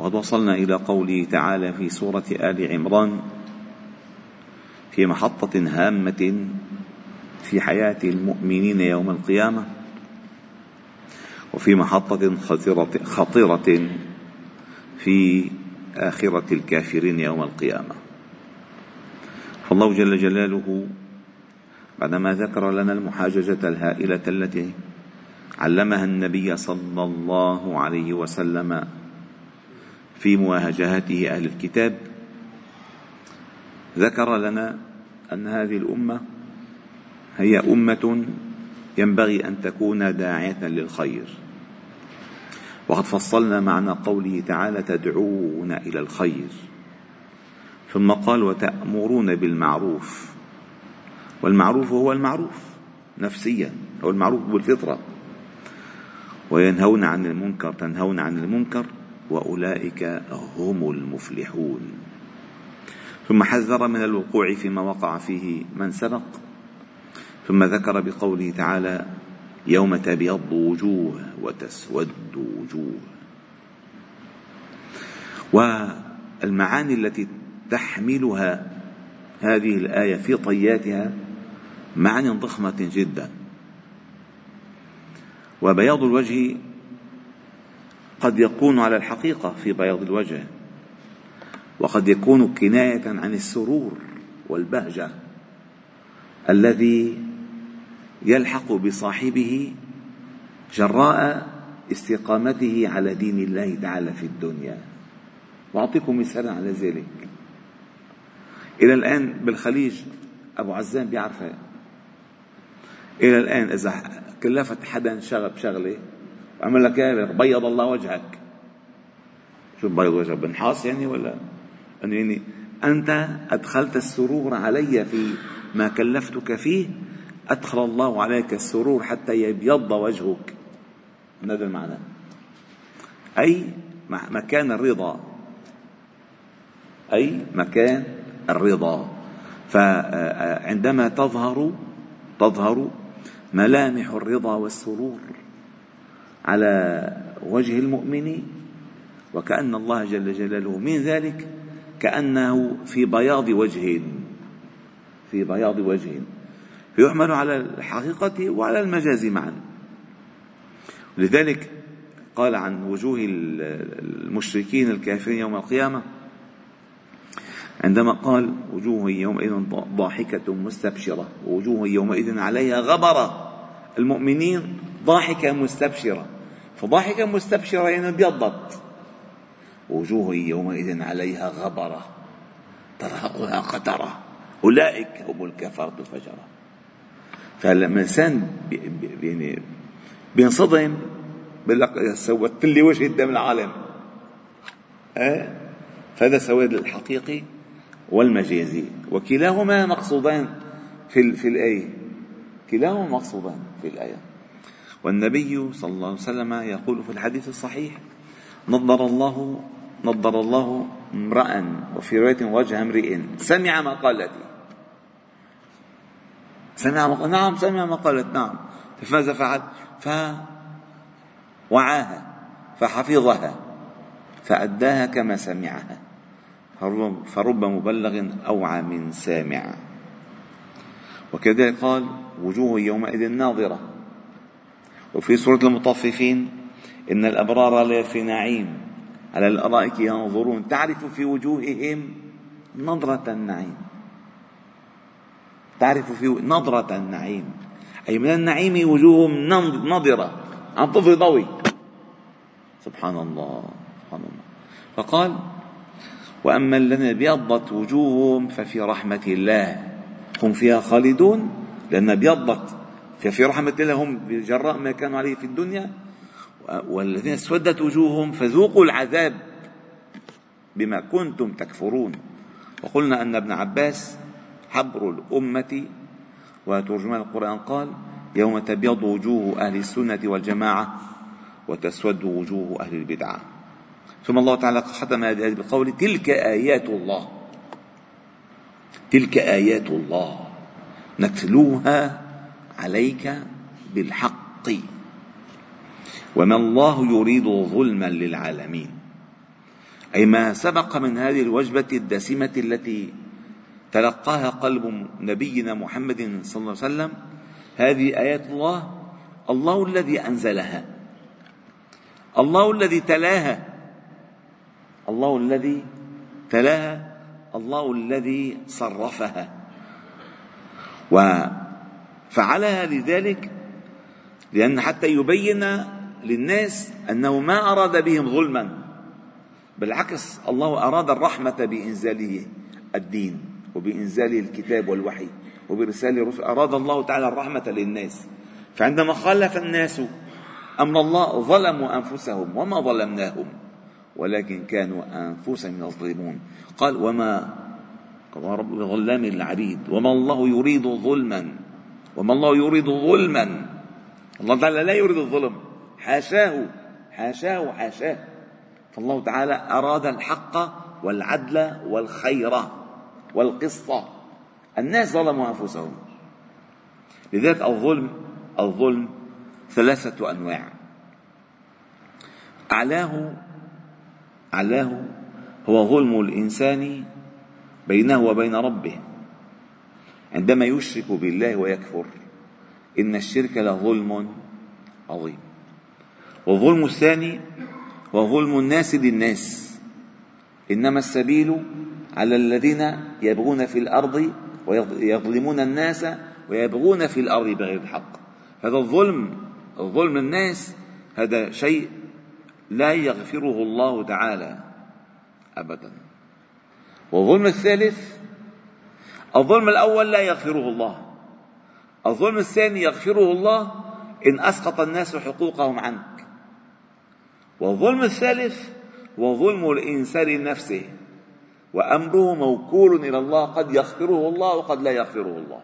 وقد وصلنا إلى قوله تعالى في سورة آل عمران في محطة هامة في حياة المؤمنين يوم القيامة وفي محطة خطيرة, خطيرة في آخرة الكافرين يوم القيامة. فالله جل جلاله بعدما ذكر لنا المحاججة الهائلة التي علمها النبي صلى الله عليه وسلم في مواجهته أهل الكتاب ذكر لنا أن هذه الأمة هي أمة ينبغي أن تكون داعية للخير. وقد فصلنا معنى قوله تعالى تدعون إلى الخير ثم قال وتأمرون بالمعروف والمعروف هو المعروف نفسيا هو المعروف بالفطرة. وينهون عن المنكر تنهون عن المنكر. وأولئك هم المفلحون. ثم حذر من الوقوع فيما وقع فيه من سبق. ثم ذكر بقوله تعالى يوم تبيض وجوه وتسود وجوه. والمعاني التي تحملها هذه الآية في طياتها معاني ضخمة جدا. وبياض الوجه قد يكون على الحقيقة في بياض الوجه وقد يكون كناية عن السرور والبهجة الذي يلحق بصاحبه جراء استقامته على دين الله تعالى في الدنيا. وأعطيكم مثالا على ذلك. إلى الآن بالخليج أبو عزام بيعرفها. إلى الآن إذا كلفت حدا شغل بشغلة عمل لك بيض الله وجهك. شو بيض وجهك؟ بنحاس يعني ولا؟ يعني أنت أدخلت السرور علي في ما كلفتك فيه أدخل الله عليك السرور حتى يبيض وجهك. هذا المعنى. أي مكان الرضا. أي مكان الرضا. فعندما تظهر تظهر ملامح الرضا والسرور. على وجه المؤمن وكأن الله جل جلاله من ذلك كأنه في بياض وجه في بياض وجه. فيحمل على الحقيقة وعلى المجاز معا. لذلك قال عن وجوه المشركين الكافرين يوم القيامة عندما قال وجوه يومئذ ضاحكة مستبشرة ووجوه يومئذ عليها غبرة. المؤمنين ضاحكة مستبشرة. فضاحكة مستبشرة يعني ابيضت وجوه يومئذ عليها غبرة. ترهقها قترة. أولئك هم الكفرة الفجرة. فلما الإنسان يعني بينصدم. بيقول لك سودت لي وجهي قدام العالم. أه؟ فهذا سواد الحقيقي والمجازي. وكلاهما مقصودان في في الآية. كلاهما مقصودان في الآية. والنبي صلى الله عليه وسلم يقول في الحديث الصحيح نظر الله نظر الله امرأ وفي رواية وجه امرئ سمع مقالتي سمع مقالتي نعم سمع مقالتي نعم. فماذا فعل؟ فوعاها فحفظها فأداها كما سمعها. فرب مبلغ أوعى من سامع. وكذلك قال وجوه يومئذ ناظرة. وفي سورة المطففين إن الأبرار لفي نعيم على الأرائك ينظرون تعرف في وجوههم نظرة النعيم. تعرف في نظرة النعيم. أي من النعيم وجوههم نضرة عن طفل ضوي. سبحان الله سبحان الله. فقال وأما الذين أبيضت وجوههم ففي رحمة الله. هم فيها خالدون لأن أبيضت ففي رحمة الله هم بجراء ما كانوا عليه في الدنيا والذين اسودت وجوههم فذوقوا العذاب بما كنتم تكفرون. وقلنا أن ابن عباس حبر الأمة وترجمان القرآن قال يوم تبيض وجوه أهل السنة والجماعة وتسود وجوه أهل البدعة. ثم الله تعالى ختم هذه بقول تلك آيات الله. تلك آيات الله. نتلوها عليك بالحق. وما الله يريد ظلما للعالمين. أي ما سبق من هذه الوجبة الدسمة التي تلقاها قلب نبينا محمد صلى الله عليه وسلم هذه آيات الله الله الذي أنزلها. الله الذي تلاها. الله الذي تلاها الله الذي صرفها. وفعلها لذلك لأن حتى يبين للناس أنه ما أراد بهم ظلما بالعكس الله أراد الرحمة بإنزاله الدين وبإنزال الكتاب والوحي وبإرسال الرسل أراد الله تعالى الرحمة للناس. فعندما خالف الناس أمر الله ظلموا أنفسهم وما ظلمناهم ولكن كانوا أنفسهم يظلمون قال وما رب ظلام العبيد وما الله يريد ظلما. وما الله يريد ظلما. الله تعالى لا يريد الظلم. حاشاه حاشاه حاشاه. فالله تعالى أراد الحق والعدل والخير والقصة الناس ظلموا أنفسهم. لذلك الظلم الظلم ثلاثة أنواع. أعلاه أعلاه هو ظلم الإنسان بينه وبين ربه. عندما يشرك بالله ويكفر إن الشرك لظلم عظيم. والظلم الثاني هو ظلم الناس للناس إنما السبيل على الذين يبغون في الأرض ويظلمون الناس ويبغون في الأرض بغير الحق. هذا الظلم الظلم الناس هذا شيء لا يغفره الله تعالى أبدا. والظلم الثالث الظلم الأول لا يغفره الله. الظلم الثاني يغفره الله إن أسقط الناس حقوقهم عنك. والظلم الثالث هو ظلم الإنسان لنفسه وأمره موكول إلى الله قد يغفره الله وقد لا يغفره الله.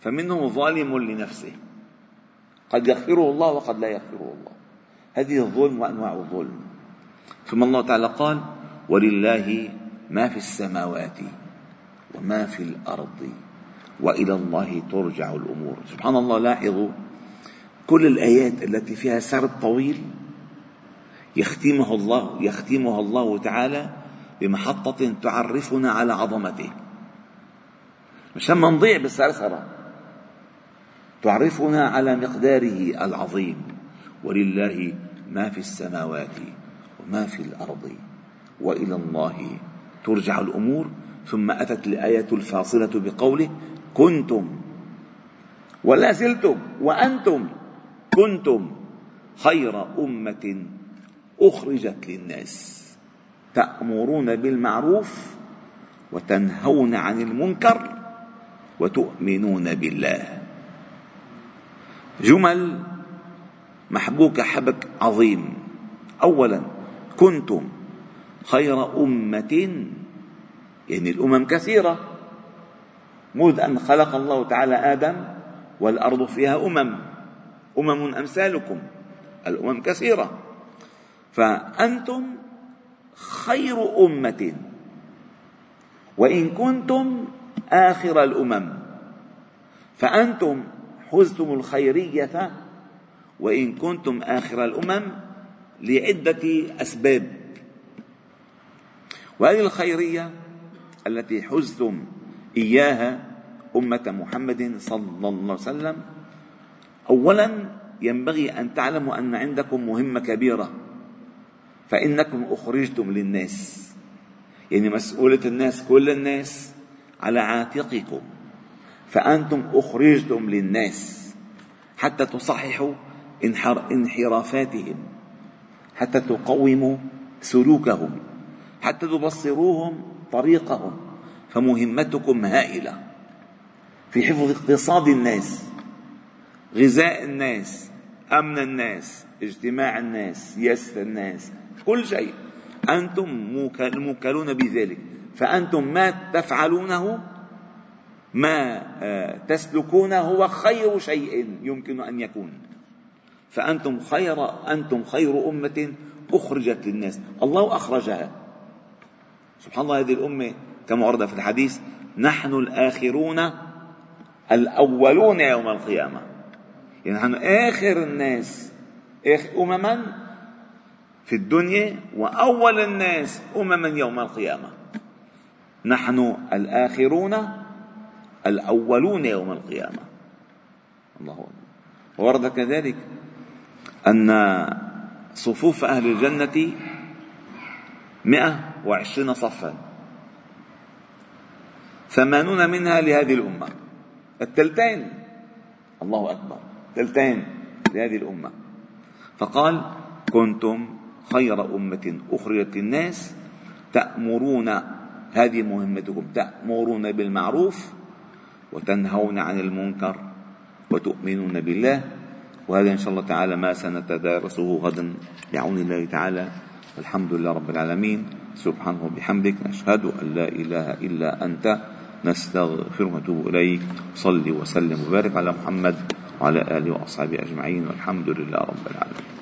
فمنهم ظالم لنفسه قد يغفره الله وقد لا يغفره الله. هذه الظلم وأنواع الظلم. ثم الله تعالى قال ولله ما في السماوات وما في الأرض وإلى الله ترجع الأمور. سبحان الله لاحظوا كل الآيات التي فيها سرد طويل يختمها الله يختمها الله تعالى بمحطة تعرفنا على عظمته. مشان ما نضيع بالسرسرة. تعرفنا على مقداره العظيم. ولله ما في السماوات وما في الأرض وإلى الله ترجع الأمور. ثم أتت الآية الفاصلة بقوله كنتم. ولا زلتم وأنتم كنتم خير أمة أخرجت للناس. تأمرون بالمعروف وتنهون عن المنكر وتؤمنون بالله. جمل محبوكة حبك عظيم. أولا كنتم خير أمة يعني الأمم كثيرة. منذ أن خلق الله تعالى آدم والأرض فيها أمم. أمم أمثالكم. الأمم كثيرة. فأنتم خير أمة. وإن كنتم آخر الأمم. فأنتم حزتم الخيرية. وإن كنتم آخر الأمم لعدة أسباب. وهذه الخيرية التي حزتم إياها أمة محمد صلى الله عليه وسلم. أولا ينبغي أن تعلموا أن عندكم مهمة كبيرة فإنكم أخرجتم للناس. يعني مسؤولة الناس كل الناس على عاتقكم. فأنتم أخرجتم للناس حتى تصححوا انحرافاتهم حتى تقوموا سلوكهم حتى تبصروهم طريقهم فمهمتكم هائلة. في حفظ اقتصاد الناس غذاء الناس أمن الناس اجتماع الناس سياسة الناس كل شيء. أنتم موكلون بذلك. فأنتم ما تفعلونه ما آه، تسلكونه هو خير شيء يمكن أن يكون. فأنتم خير أنتم خير أمة أخرجت للناس. الله أخرجها. سبحان الله هذه الأمة كما ورد في الحديث نحن الآخرون الأولون يوم القيامة. يعني نحن آخر الناس آخر أمما في الدنيا وأول الناس أمما يوم القيامة. نحن الآخرون الأولون يوم القيامة. الله أكبر. ورد كذلك أن صفوف أهل الجنة مئة وعشرين صفا ثمانون منها لهذه الأمة. التلتين الله أكبر. تلتين لهذه الأمة. فقال كنتم خير أمة أخرجت للناس تأمرون هذه مهمتكم تأمرون بالمعروف وتنهون عن المنكر وتؤمنون بالله. وهذا إن شاء الله تعالى ما سنتدارسه غدا بعون الله تعالى. الحمد لله رب العالمين. سبحانه وبحمدك نشهد أن لا إله إلا أنت نستغفر ونتوب إليك. صل وسلم وبارك على محمد وعلى آله وأصحابه أجمعين والحمد لله رب العالمين.